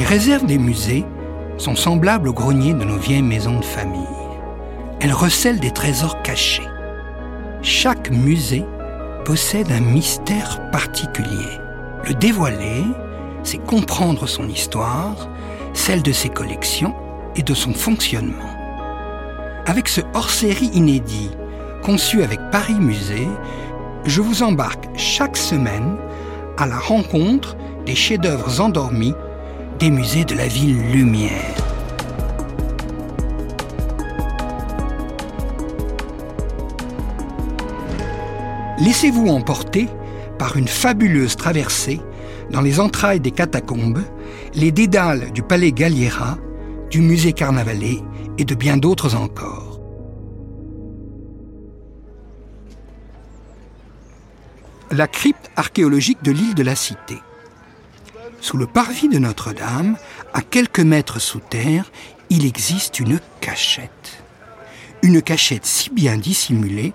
Les réserves des musées sont semblables aux greniers de nos vieilles maisons de famille. Elles recèlent des trésors cachés. Chaque musée possède un mystère particulier. Le dévoiler, c'est comprendre son histoire, celle de ses collections et de son fonctionnement. Avec ce hors-série inédit, conçu avec Paris Musée, je vous embarque chaque semaine à la rencontre des chefs-d'œuvre endormis des musées de la ville Lumière. Laissez-vous emporter par une fabuleuse traversée dans les entrailles des catacombes, les dédales du palais Galliera, du musée Carnavalet et de bien d'autres encore. La crypte archéologique de l'île de la Cité. Sous le parvis de Notre-Dame, à quelques mètres sous terre, il existe une cachette. Une cachette si bien dissimulée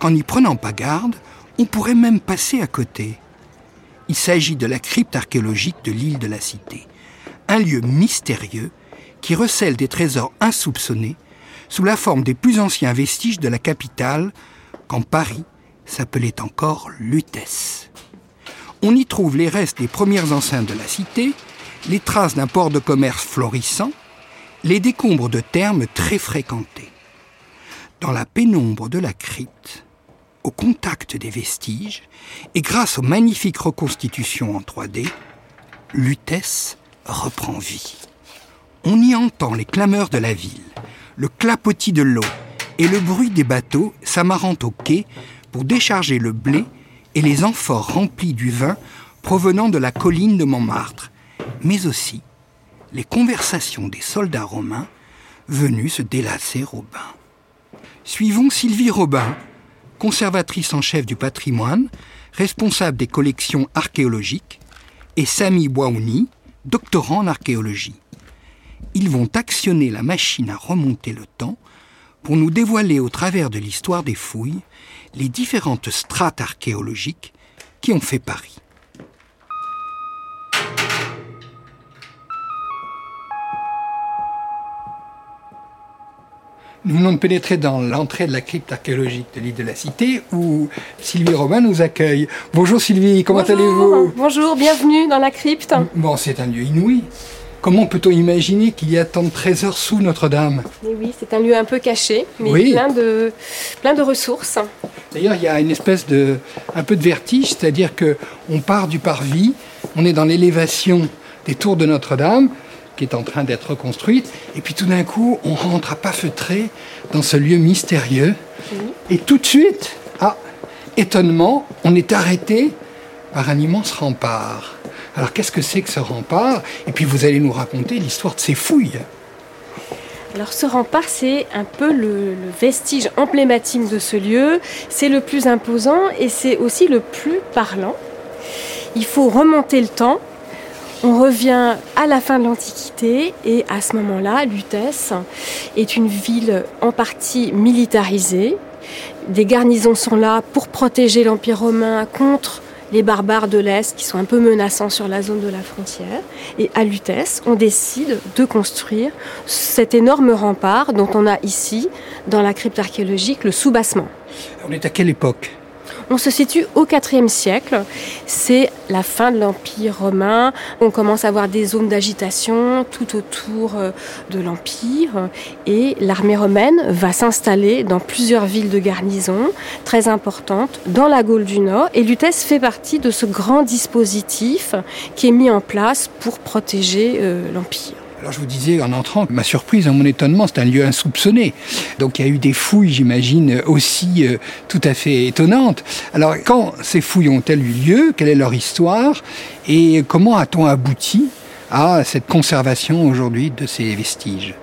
qu'en n'y prenant pas garde, on pourrait même passer à côté. Il s'agit de la crypte archéologique de l'île de la Cité, un lieu mystérieux qui recèle des trésors insoupçonnés sous la forme des plus anciens vestiges de la capitale, quand Paris s'appelait encore Lutèce. On y trouve les restes des premières enceintes de la cité, les traces d'un port de commerce florissant, les décombres de thermes très fréquentés. Dans la pénombre de la crypte, au contact des vestiges, et grâce aux magnifiques reconstitutions en 3D, Lutèce reprend vie. On y entend les clameurs de la ville, le clapotis de l'eau et le bruit des bateaux s'amarrant au quai pour décharger le blé et les amphores remplis du vin provenant de la colline de Montmartre, mais aussi les conversations des soldats romains venus se délasser au bain. Suivons Sylvie Robin, conservatrice en chef du patrimoine, responsable des collections archéologiques, et Sami Bouaouni, doctorant en archéologie. Ils vont actionner la machine à remonter le temps pour nous dévoiler au travers de l'histoire des fouilles les différentes strates archéologiques qui ont fait Paris. Nous venons de pénétrer dans l'entrée de la crypte archéologique de l'île de la Cité où Sylvie Robin nous accueille. Bonjour Sylvie, comment allez-vous? Bonjour, bienvenue dans la crypte. Bon, c'est un lieu inouï. Comment peut-on imaginer qu'il y a tant de trésors sous Notre-Dame? Oui, c'est un lieu un peu caché, mais plein, de, plein de ressources. D'ailleurs, il y a une espèce de, un peu de vertige, c'est-à-dire que on part du parvis, on est dans l'élévation des tours de Notre-Dame, qui est en train d'être reconstruite, et puis tout d'un coup, on rentre à pas feutré dans ce lieu mystérieux, et tout de suite, ah, étonnement, on est arrêté par un immense rempart. Alors qu'est-ce que c'est que ce rempart? Et puis vous allez nous raconter l'histoire de ces fouilles. Alors ce rempart, c'est un peu le, vestige emblématique de ce lieu. C'est le plus imposant et c'est aussi le plus parlant. Il faut remonter le temps. On revient à la fin de l'Antiquité et à ce moment-là, Lutèce est une ville en partie militarisée. Des garnisons sont là pour protéger l'Empire romain contre les barbares de l'Est qui sont un peu menaçants sur la zone de la frontière. Et à Lutèce, on décide de construire cet énorme rempart dont on a ici, dans la crypte archéologique, le soubassement. On est à quelle époque? On se situe au IVe siècle. C'est la fin de l'Empire romain. On commence à avoir des zones d'agitation tout autour euh, de l'Empire. Et l'armée romaine va s'installer dans plusieurs villes de garnison très importantes dans la Gaule du Nord. Et Lutèce fait partie de ce grand dispositif qui est mis en place pour protéger euh, l'Empire. Alors je vous disais en entrant, ma surprise, mon étonnement, c'est un lieu insoupçonné. Donc il y a eu des fouilles, j'imagine, aussi euh, tout à fait étonnantes. Alors quand ces fouilles ont-elles eu lieu? Quelle est leur histoire? Et comment a-t-on abouti à cette conservation aujourd'hui de ces vestiges?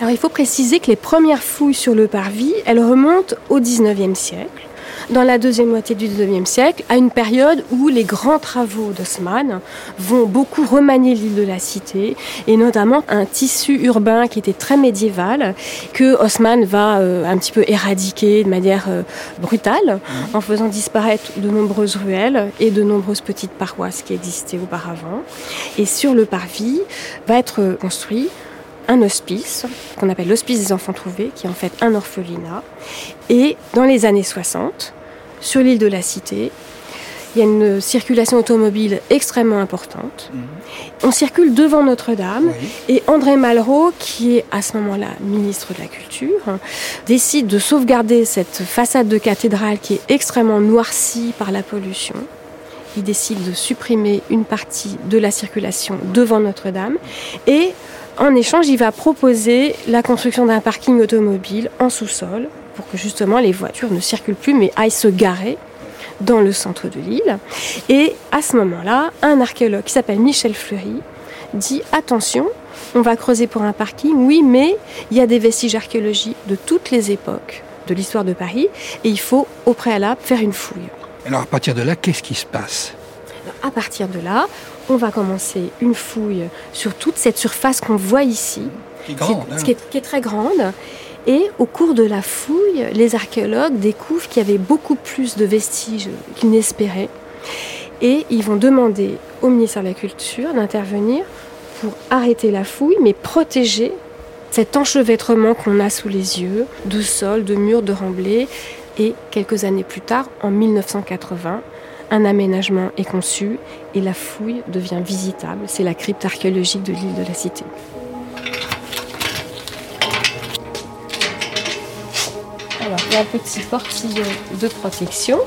Alors il faut préciser que les premières fouilles sur le parvis, elles remontent au 19e siècle dans la deuxième moitié du XIXe siècle, à une période où les grands travaux d'Haussmann vont beaucoup remanier l'île de la Cité, et notamment un tissu urbain qui était très médiéval, que Haussmann va euh, un petit peu éradiquer de manière euh, brutale, en faisant disparaître de nombreuses ruelles et de nombreuses petites paroisses qui existaient auparavant. Et sur le parvis va être construit un hospice, qu'on appelle l'hospice des enfants trouvés, qui est en fait un orphelinat. Et dans les années 60, sur l'île de la Cité, il y a une circulation automobile extrêmement importante. Mhm. On circule devant Notre-Dame et André Malraux, qui est à ce moment-là ministre de la Culture, décide de sauvegarder cette façade de cathédrale qui est extrêmement noircie par la pollution. Il décide de supprimer une partie de la circulation devant Notre-Dame et en échange, il va proposer la construction d'un parking automobile en sous-sol pour que justement les voitures ne circulent plus mais aillent se garer dans le centre de l'île. Et à ce moment-là, un archéologue qui s'appelle Michel Fleury dit attention, on va creuser pour un parking, oui, mais il y a des vestiges archéologiques de toutes les époques de l'histoire de Paris et il faut au préalable faire une fouille. Alors à partir de là, qu'est-ce qui se passe? À partir de là, on va commencer une fouille sur toute cette surface qu'on voit ici, qui est, grande, hein. qui, est, très grande. Et au cours de la fouille, les archéologues découvrent qu'il y avait beaucoup plus de vestiges qu'ils n'espéraient. Et ils vont demander au ministère de la Culture d'intervenir pour arrêter la fouille, mais protéger cet enchevêtrement qu'on a sous les yeux, de sols, de murs, de remblais. Et quelques années plus tard, en 1980, un aménagement est conçu et la fouille devient visitable. C'est la crypte archéologique de l'île de la Cité. Un petit portillon de protection.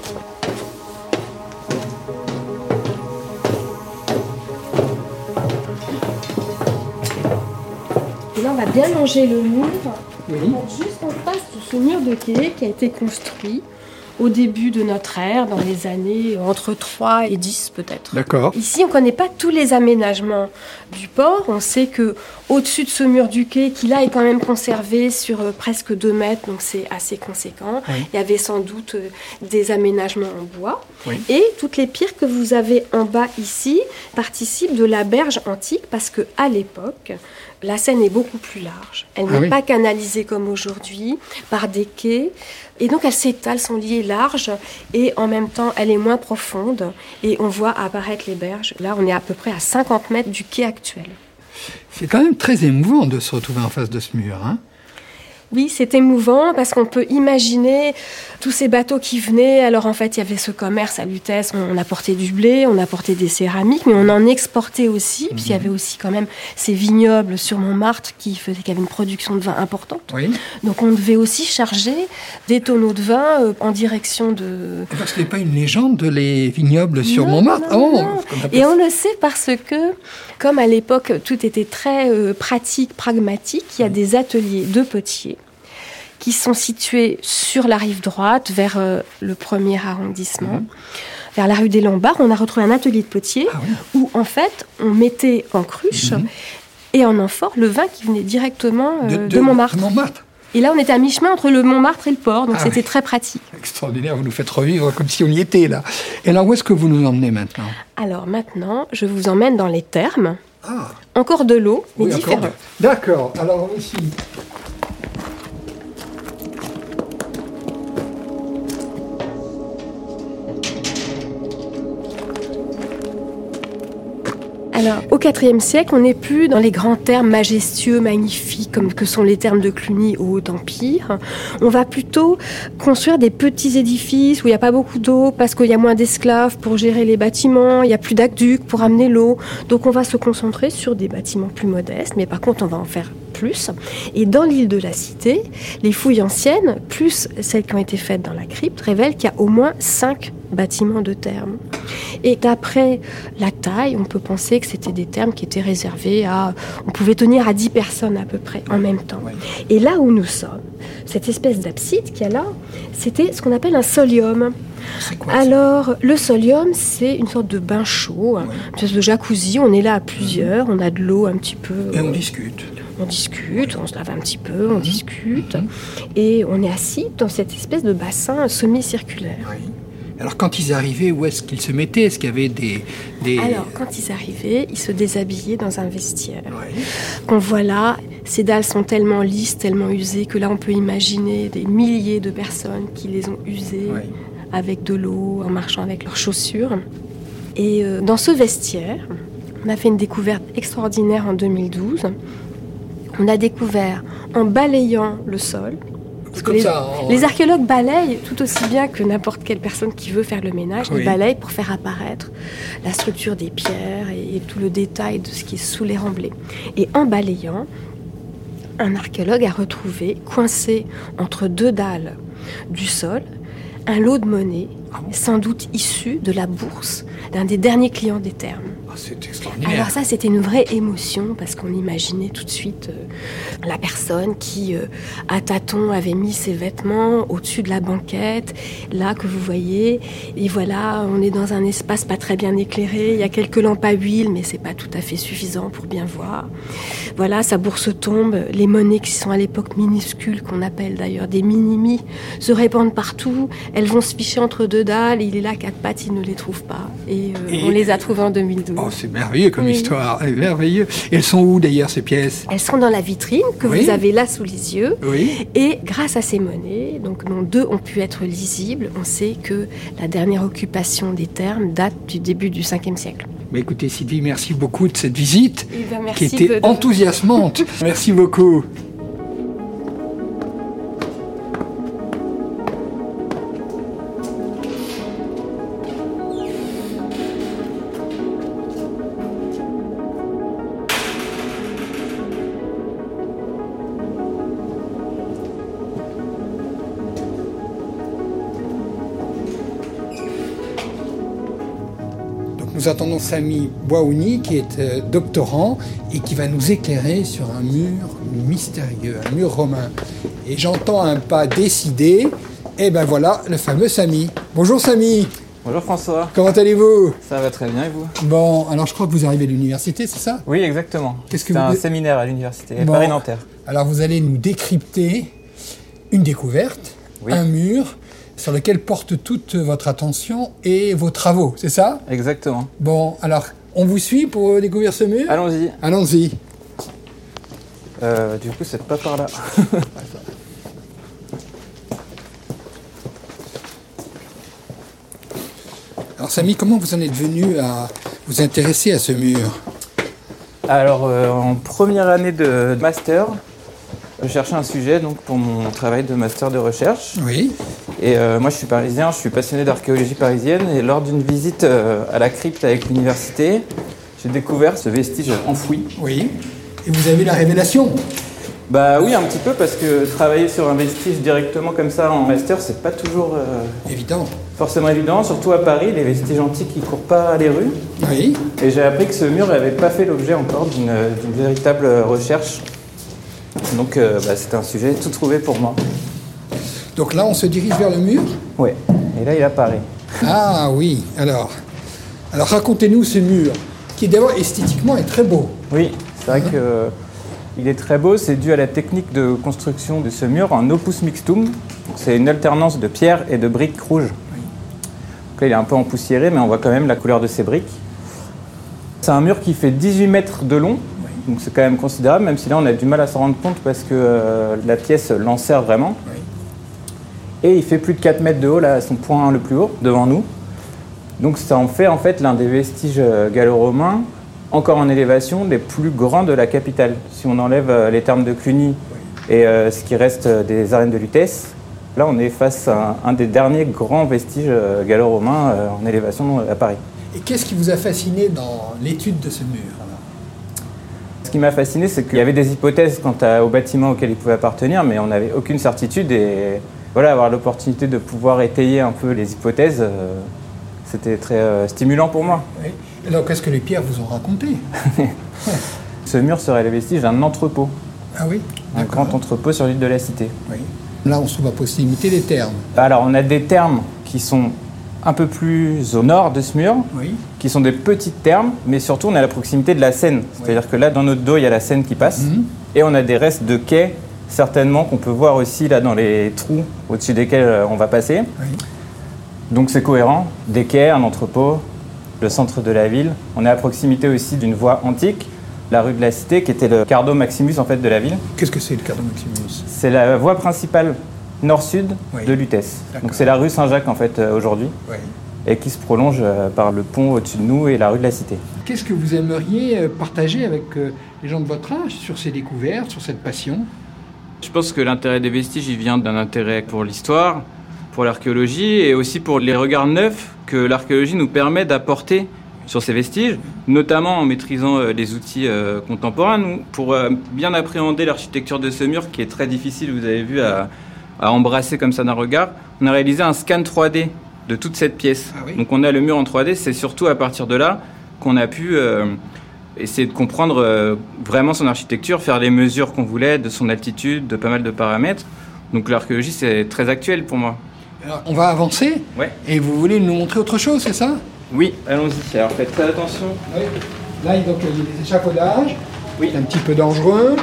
Et là, on va bien longer le mur. Juste en face de ce mur de quai qui a été construit au début de notre ère, dans les années entre 3 et 10 peut-être. D'accord. Ici, on ne connaît pas tous les aménagements du port. On sait que au-dessus de ce mur du quai, qui là est quand même conservé sur euh, presque 2 mètres, donc c'est assez conséquent, il y avait sans doute euh, des aménagements en bois. Et toutes les pierres que vous avez en bas ici participent de la berge antique parce que à l'époque, la Seine est beaucoup plus large. Elle ah n'est pas canalisée comme aujourd'hui par des quais. Et donc elle s'étale, son lit est large et en même temps elle est moins profonde. Et on voit apparaître les berges. Là, on est à peu près à 50 mètres du quai actuel. C'est quand même très émouvant de se retrouver en face de ce mur. Hein oui, c'est émouvant parce qu'on peut imaginer tous ces bateaux qui venaient. Alors en fait, il y avait ce commerce à Lutèce. On apportait du blé, on apportait des céramiques, mais on en exportait aussi. Puis il y mhm. avait aussi quand même ces vignobles sur Montmartre qui faisaient qu'il y avait une production de vin importante. Donc on devait aussi charger des tonneaux de vin euh, en direction de. Parce qu'il n'y a pas une légende les vignobles sur Montmartre? oh, Et on le sait parce que, comme à l'époque tout était très euh, pratique, pragmatique, il y a des ateliers de potiers qui sont situés sur la rive droite, vers euh, le premier arrondissement. Mhm. Vers la rue des Lombards, on a retrouvé un atelier de potier ah où, en fait, on mettait en cruche mhm. et en amphore le vin qui venait directement euh, de, Montmartre. Et là, on était à mi-chemin entre le Montmartre et le port, donc ah c'était très pratique. Extraordinaire, vous nous faites revivre comme si on y était là. Et alors, où est-ce que vous nous emmenez maintenant? Alors maintenant, je vous emmène dans les thermes. Ah. Encore de l'eau, mais différente. D'accord, alors ici, Au IVe siècle, on n'est plus dans les grands termes majestueux, magnifiques, comme que sont les termes de Cluny au Haut-Empire. On va plutôt construire des petits édifices où il n'y a pas beaucoup d'eau parce qu'il y a moins d'esclaves pour gérer les bâtiments, il n'y a plus d'aqueducs pour amener l'eau. Donc, on va se concentrer sur des bâtiments plus modestes, mais par contre, on va en faire plus. Et dans l'île de la Cité, les fouilles anciennes, plus celles qui ont été faites dans la crypte, révèlent qu'il y a au moins cinq bâtiments de termes. Et d'après la taille, on peut penser que c'était des termes qui étaient réservés à... On pouvait tenir à 10 personnes à peu près en même temps. Et là où nous sommes, cette espèce d'abside qu'il y a là, c'était ce qu'on appelle un solium. Alors, le solium, c'est une sorte de bain chaud, une espèce de jacuzzi. On est là à plusieurs, on a de l'eau un petit peu. Et on discute. On discute, on se lave un petit peu, on discute, et on est assis dans cette espèce de bassin semi-circulaire. Alors quand ils arrivaient, où est-ce qu'ils se mettaient? Est-ce qu'il y avait des, Alors quand ils arrivaient, ils se déshabillaient dans un vestiaire. Qu'on voit là, ces dalles sont tellement lisses, tellement usées, que là on peut imaginer des milliers de personnes qui les ont usées avec de l'eau, en marchant avec leurs chaussures. Et euh, dans ce vestiaire, on a fait une découverte extraordinaire en 2012. On a découvert, en balayant le sol, les, les, archéologues balayent tout aussi bien que n'importe quelle personne qui veut faire le ménage. Ils balayent pour faire apparaître la structure des pierres et, tout le détail de ce qui est sous les remblais. Et en balayant, un archéologue a retrouvé, coincé entre deux dalles du sol, un lot de monnaie, sans doute issu de la bourse d'un des derniers clients des termes. C'est extraordinaire. Alors ça, c'était une vraie émotion parce qu'on imaginait tout de suite euh, la personne qui, euh, à tâtons, avait mis ses vêtements au-dessus de la banquette, là que vous voyez. Et voilà, on est dans un espace pas très bien éclairé. Il y a quelques lampes à huile, mais c'est pas tout à fait suffisant pour bien voir. Voilà, sa bourse tombe. Les monnaies qui sont à l'époque minuscules, qu'on appelle d'ailleurs des minimis, se répandent partout. Elles vont se ficher entre deux dalles. Il est là quatre pattes, il ne les trouve pas. Et, euh, on les a trouvées en 2012. Oh, c'est merveilleux comme histoire, merveilleux. elles sont où d'ailleurs ces pièces? Elles sont dans la vitrine que vous avez là sous les yeux. Oui. Et grâce à ces monnaies, donc dont deux ont pu être lisibles, on sait que la dernière occupation des termes date du début du 5e siècle. Mais écoutez Sylvie, merci beaucoup de cette visite eh ben, qui était enthousiasmante. merci beaucoup. Nous attendons Samy Boaouni, qui est euh, doctorant et qui va nous éclairer sur un mur mystérieux, un mur romain. Et j'entends un pas décidé. Et ben voilà, le fameux Samy. Bonjour Samy. Bonjour François. Comment allez-vous? Ça va très bien et vous? Bon, alors je crois que vous arrivez à l'université, c'est ça? Oui, exactement. Qu'est-ce que C'est un séminaire à l'université Paris-Nanterre. Alors vous allez nous décrypter une découverte, un mur sur lequel porte toute votre attention et vos travaux, c'est ça? Exactement. Bon, alors, on vous suit pour découvrir ce mur? Allons-y. Allons-y. Euh, du coup, c'est pas par là. alors, Samy, comment vous en êtes venu à vous intéresser à ce mur? Alors, euh, en première année de master, je cherchais un sujet donc, pour mon travail de master de recherche. Oui. Et euh, moi, je suis parisien, je suis passionné d'archéologie parisienne. Et lors d'une visite euh, à la crypte avec l'université, j'ai découvert ce vestige enfoui. Oui. Et vous avez la révélation Bah oui, un petit peu, parce que travailler sur un vestige directement comme ça en master, c'est pas toujours. Euh, évident. Forcément évident, surtout à Paris, les vestiges antiques qui courent pas les rues. Oui. Et j'ai appris que ce mur n'avait pas fait l'objet encore d'une véritable recherche. Donc bah, c'était un sujet tout trouvé pour moi. Donc là, on se dirige vers le mur Oui, et là, il apparaît. Ah oui, alors, alors racontez-nous ce mur, qui d'abord esthétiquement est très beau. Oui, c'est vrai que il est très beau, c'est dû à la technique de construction de ce mur en opus mixtum. C'est une alternance de pierre et de briques rouges. Donc là, il est un peu empoussiéré, mais on voit quand même la couleur de ces briques. C'est un mur qui fait 18 mètres de long, donc c'est quand même considérable, même si là on a du mal à s'en rendre compte parce que euh, la pièce l'enserre vraiment. Et il fait plus de 4 mètres de haut, là, son point le plus haut, devant nous. Donc ça en fait en fait l'un des vestiges euh, gallo-romains, encore en élévation, les plus grands de la capitale. Si on enlève euh, les termes de Cluny et euh, ce qui reste des arènes de Lutèce, là on est face à un, des derniers grands vestiges gallo-romains en élévation à Paris. Et qu'est-ce qui vous a fasciné dans l'étude de ce mur ce qui m'a fasciné, c'est qu'il y avait des hypothèses quant au bâtiment auquel il pouvait appartenir, mais on n'avait aucune certitude et voilà, avoir l'opportunité de pouvoir étayer un peu les hypothèses, euh, c'était très euh, stimulant pour moi. Alors, qu'est-ce que les pierres vous ont raconté Ce mur serait le vestige d'un entrepôt. Ah oui Un grand entrepôt sur l'île de la Cité. Oui. Là, on se trouve à proximité des termes. Alors, on a des termes qui sont un peu plus au nord de ce mur, Oui. qui sont des petites thermes, mais surtout on est à la proximité de la Seine. C'est-à-dire que là, dans notre dos, il y a la Seine qui passe, Mhm. et on a des restes de quais, certainement, qu'on peut voir aussi là dans les trous au-dessus desquels euh, on va passer. Oui. Donc c'est cohérent, des quais, un entrepôt, le centre de la ville. On est à proximité aussi d'une voie antique, la rue de la Cité, qui était le cardo maximus en fait de la ville. Qu'est-ce que c'est le Cardo Maximus? C'est la voie principale nord-sud Oui. de Lutèce. Donc c'est la rue Saint-Jacques en fait euh, aujourd'hui, Oui. et qui se prolonge euh, par le pont au-dessus de nous et la rue de la Cité. Qu'est-ce que vous aimeriez partager avec les gens de votre âge sur ces découvertes, sur cette passion? Je pense que l'intérêt des vestiges, il vient d'un intérêt pour l'histoire, pour l'archéologie et aussi pour les regards neufs que l'archéologie nous permet d'apporter sur ces vestiges, notamment en maîtrisant euh, les outils euh, contemporains, pour euh, bien appréhender l'architecture de ce mur qui est très difficile, vous avez vu, à, à embrasser comme ça d'un regard. On a réalisé un scan 3D de toute cette pièce. Ah oui. Donc on a le mur en 3D, c'est surtout à partir de là qu'on a pu euh, essayer de comprendre euh, vraiment son architecture, faire les mesures qu'on voulait de son altitude, de pas mal de paramètres. Donc l'archéologie, c'est très actuel pour moi. Alors, On va avancer Ouais. et vous voulez nous montrer autre chose, c'est ça? Oui, allons-y. Alors faites très attention. Oui. Là, donc, il y a des échafaudages. Oui. C'est un petit peu dangereux,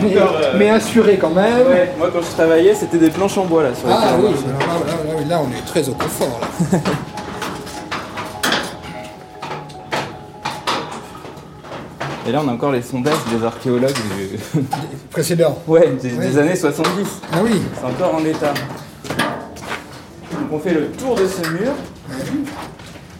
mais, euh, mais assuré quand même. Ouais, moi quand je travaillais, c'était des planches en bois là sur Ah lesquelles oui, là, là, on est très au confort. Là. Et là, on a encore les sondages des archéologues du... Précédent. ouais, des, Ouais. des années 70. Ah oui. C'est encore en état. Donc on fait le tour de ce mur.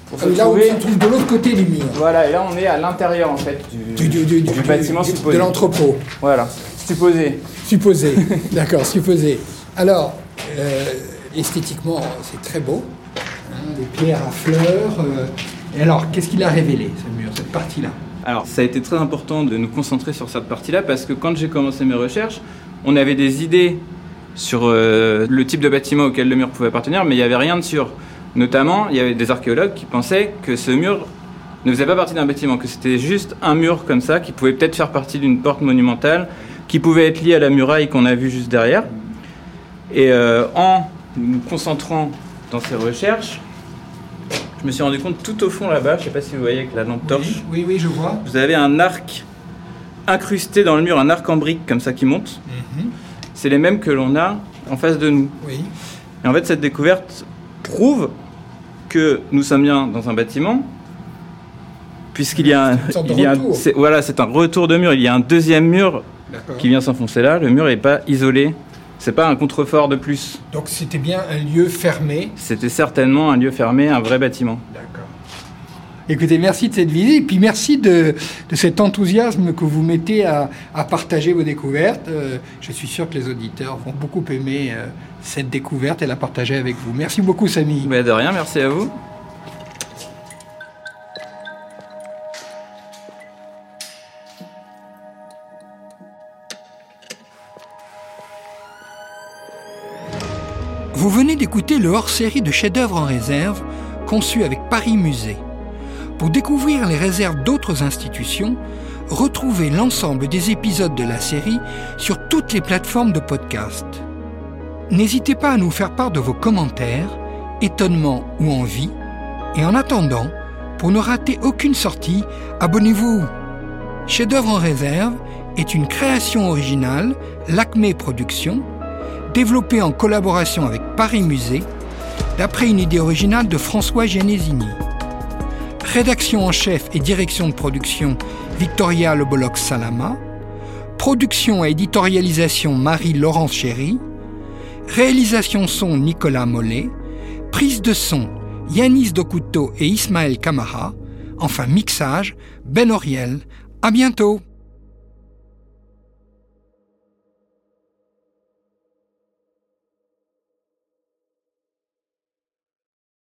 Pour se Là, on se trouve de l'autre côté du mur. Voilà, et là on est à l'intérieur en fait du, Du, du- du- du- bâtiment supposé. De l'entrepôt. Voilà, supposé. Supposé. D'accord, supposé. Alors, euh, esthétiquement, c'est très beau. hein, des pierres à fleurs. euh. Et alors, qu'est-ce qu'il a révélé, ce mur, cette partie-là? Alors, ça a été très important de nous concentrer sur cette partie-là parce que quand j'ai commencé mes recherches, on avait des idées sur euh, le type de bâtiment auquel le mur pouvait appartenir, mais il n'y avait rien de sûr. Notamment, il y avait des archéologues qui pensaient que ce mur ne faisait pas partie d'un bâtiment, que c'était juste un mur comme ça, qui pouvait peut-être faire partie d'une porte monumentale, qui pouvait être lié à la muraille qu'on a vue juste derrière. Et euh, en nous concentrant dans ces recherches, je me suis rendu compte tout au fond là-bas, je ne sais pas si vous voyez avec la lampe torche, Oui, oui, oui, je vois. vous avez un arc incrusté dans le mur, un arc en brique comme ça qui monte. Mhm. C'est les mêmes que l'on a en face de nous. Oui. Et en fait, cette découverte prouve que nous sommes bien dans un bâtiment, puisqu'il y a il y a voilà, c'est un retour de mur. Il y a un deuxième mur qui vient s'enfoncer là. Le mur n'est pas isolé. C'est pas un contrefort de plus. Donc, c'était bien un lieu fermé. C'était certainement un lieu fermé, un vrai bâtiment. D'accord. Écoutez, merci de cette visite, et puis merci de, de cet enthousiasme que vous mettez à, à partager vos découvertes. Euh, je suis sûr que les auditeurs vont beaucoup aimer euh, cette découverte et la partager avec vous. Merci beaucoup, Samy. Mais de rien, merci à vous. Vous venez d'écouter le hors-série de chefs-d'œuvre en réserve conçu avec Paris Musée. Pour découvrir les réserves d'autres institutions, retrouvez l'ensemble des épisodes de la série sur toutes les plateformes de podcast. N'hésitez pas à nous faire part de vos commentaires, étonnements ou envies. Et en attendant, pour ne rater aucune sortie, abonnez-vous. Chef-d'œuvre en réserve est une création originale, l'Acme Productions, développée en collaboration avec Paris Musée, d'après une idée originale de François Genesini. Rédaction en chef et direction de production Victoria Leboloc Salama. Production et éditorialisation Marie-Laurence Chéry. Réalisation son Nicolas Mollet. Prise de son Yanis Dokuto et Ismaël Kamara. Enfin mixage Ben Oriel. À bientôt!